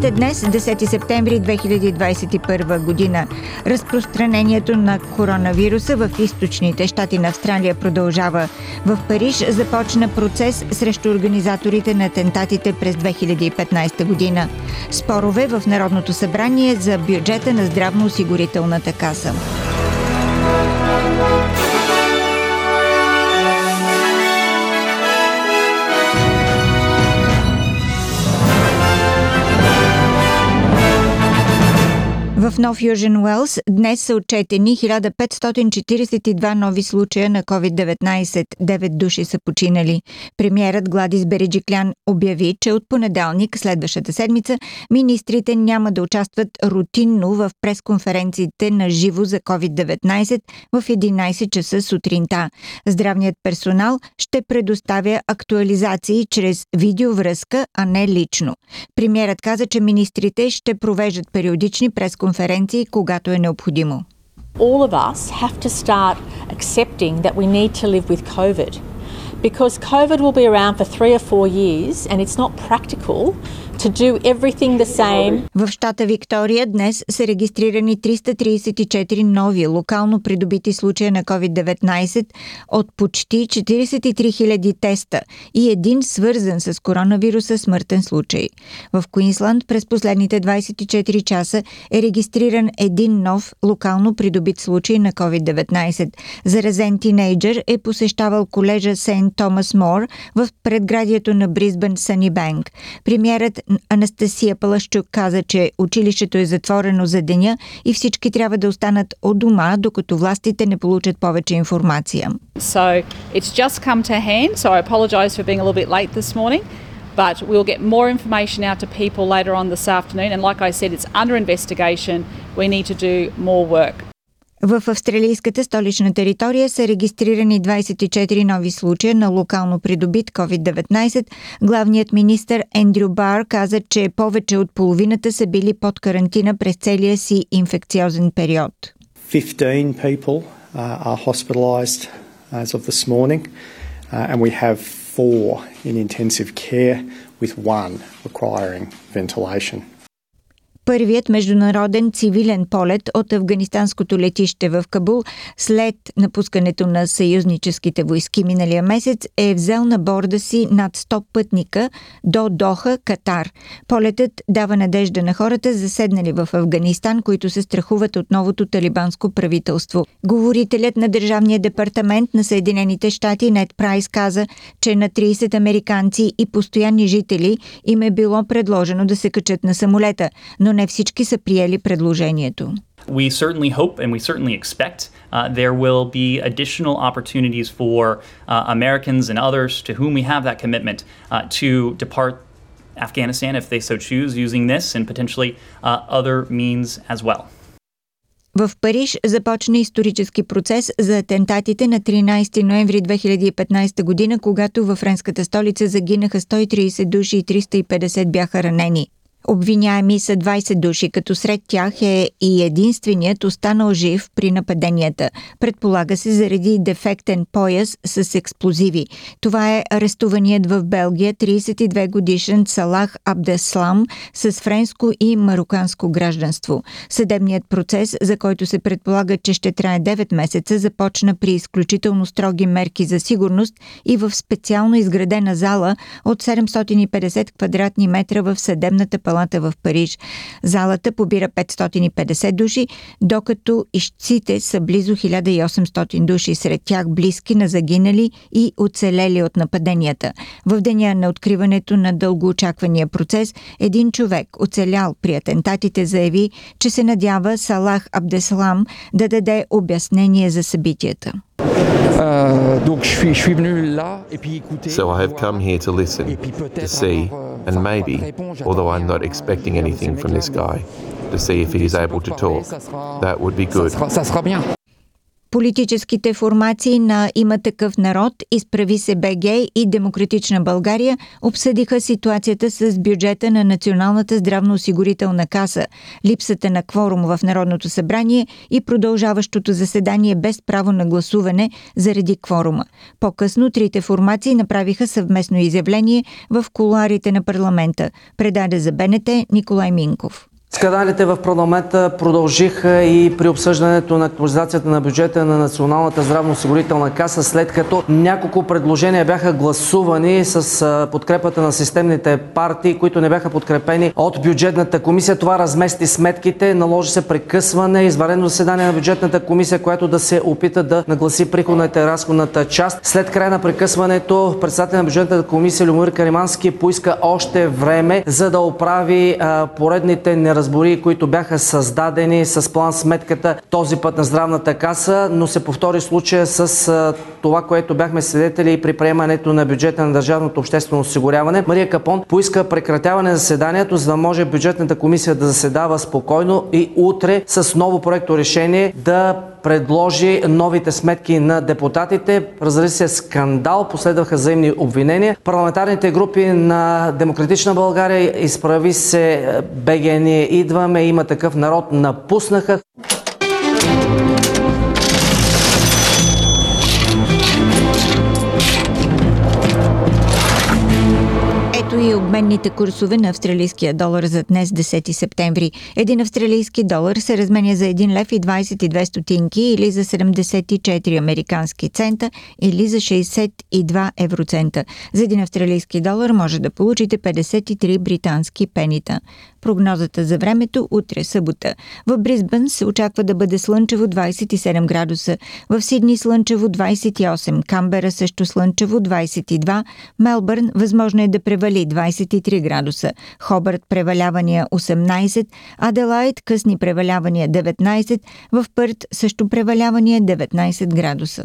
Новините днес, 10 септември 2021 година, разпространението на коронавируса в източните щати на Австралия продължава. В Париж започна процес срещу организаторите на атентатите през 2015 година. Спорове в Народното събрание за бюджета на здравноосигурителната каса. Нов Южен Уелс днес са отчетени 1542 нови случая на COVID-19. 9 души са починали. Премьерът Гладис Береджиклян обяви, че от понеделник, следващата седмица, министрите няма да участват рутинно в пресконференциите на живо за COVID-19 в 11 часа сутринта. Здравният персонал ще предоставя актуализации чрез видеовръзка, а не лично. Премьерът каза, че министрите ще провеждат периодични пресконференции All of us have to start accepting that we need to live with COVID. Because COVID will be around for three or four years and it's not practical В щата Виктория днес са регистрирани 334 нови локално придобити случая на COVID-19 от почти 43 000 теста и един свързан с коронавируса смъртен случай. В Куинсланд през последните 24 часа е регистриран един нов локално придобит случай на COVID-19. Заразен тинейджър е посещавал колежа Сейнт Томас Мор в предградието на Бризбен Сани Банк. Премьерът Анастасия Палащук каза, че училището е затворено за деня и всички трябва да останат от дома, докато властите не получат повече информация. So it's just come to hand, so I apologise for being a little bit late this morning. But we'll get more information out to people later on this afternoon. And like I said, it's under investigation. We need to do more work. В австралийската столична територия са регистрирани 24 нови случая на локално придобит COVID-19. Главният министр Ендрю Бар каза, че повече от половината са били под карантина през целия си инфекциозен период. 15 people uh, are hospitalised as of this morning, uh, and we have four in intensive care, with one requiring ventilation. Първият международен цивилен полет от афганистанското летище в Кабул след напускането на съюзническите войски миналия месец е взел на борда си над 100 пътника до Доха, Катар. Полетът дава надежда на хората, заседнали в Афганистан, които се страхуват от новото талибанско правителство. Говорителят на Държавния департамент на Съединените щати Нед Прайс каза, че на 30 американци и постоянни жители им е било предложено да се качат на самолета, но не всички са приели предложението. We certainly hope and we certainly expect uh, there will be additional opportunities for uh, Americans and others to whom we have that commitment uh, to depart Afghanistan if they so choose, using this and potentially uh, other means as well. В Париж започна исторически процес за атентатите на 13 ноември 2015 година, когато във френската столица загинаха 130 души и 350 бяха ранени. Обвиняеми са 20 души, като сред тях е и единственият останал жив при нападенията. Предполага се заради дефектен пояс с експлозиви. Това е арестуваният в Белгия 32 годишен Салах Абдеслам с френско и мароканско гражданство. Съдебният процес, за който се предполага, че ще трае 9 месеца, започна при изключително строги мерки за сигурност и в специално изградена зала от 750 квадратни метра в съдебната палата в Париж. Залата побира 550 души, докато ищците са близо 1800 души, сред тях близки на загинали и оцелели от нападенията. В деня на откриването на дългоочаквания процес, един човек, оцелял при атентатите, заяви, че се надява Салах Абдеслам да даде обяснение за събитията. So I have come here to listen, to see, and maybe, although I'm not expecting anything from this guy, to see if he is able to talk. That would be good. Политическите формации на Има такъв народ, Изправи се БГ и Демократична България обсъдиха ситуацията с бюджета на Националната здравноосигурителна каса, липсата на кворум в Народното събрание и продължаващото заседание без право на гласуване заради кворума. По-късно трите формации направиха съвместно изявление в колуарите на парламента, предаде за БНТ Николай Минков. Скандалите в парламента продължиха и при обсъждането на актуализацията на бюджета на Националната здравноосигурителна каса, след като няколко предложения бяха гласувани с подкрепата на системните партии, които не бяха подкрепени от бюджетната комисия. Това размести сметките, наложи се прекъсване, изварено заседание на бюджетната комисия, което да се опита да нагласи приходната и разходната част. След края на прекъсването, председател на бюджетната комисия Любомир Каримански поиска още време, за да оправи поредните неразбирания разбори, които бяха създадени с план сметката този път на здравната каса, но се повтори случая с това, което бяхме свидетели и при приемането на бюджета на Държавното обществено осигуряване. Мария Капон поиска прекратяване на заседанието, за да може бюджетната комисия да заседава спокойно и утре с ново проекто решение да предложи новите сметки на депутатите. Разрази се скандал, последваха взаимни обвинения. Парламентарните групи на Демократична България изправи се БГ ние идваме, има такъв народ, напуснаха. И обменните курсове на австралийския долар за днес 10 септември. Един австралийски долар се разменя за 1 лев и 22 стотинки или за 74 американски цента или за 62 евроцента. За един австралийски долар може да получите 53 британски пенита. Прогнозата за времето утре събота. В Бризбън се очаква да бъде слънчево 27 градуса, в Сидни слънчево 28, Камбера също слънчево 22, Мелбърн възможно е да превали 23 градуса, Хобърт превалявания 18, Аделайт късни превалявания 19, в Пърт също превалявания 19 градуса.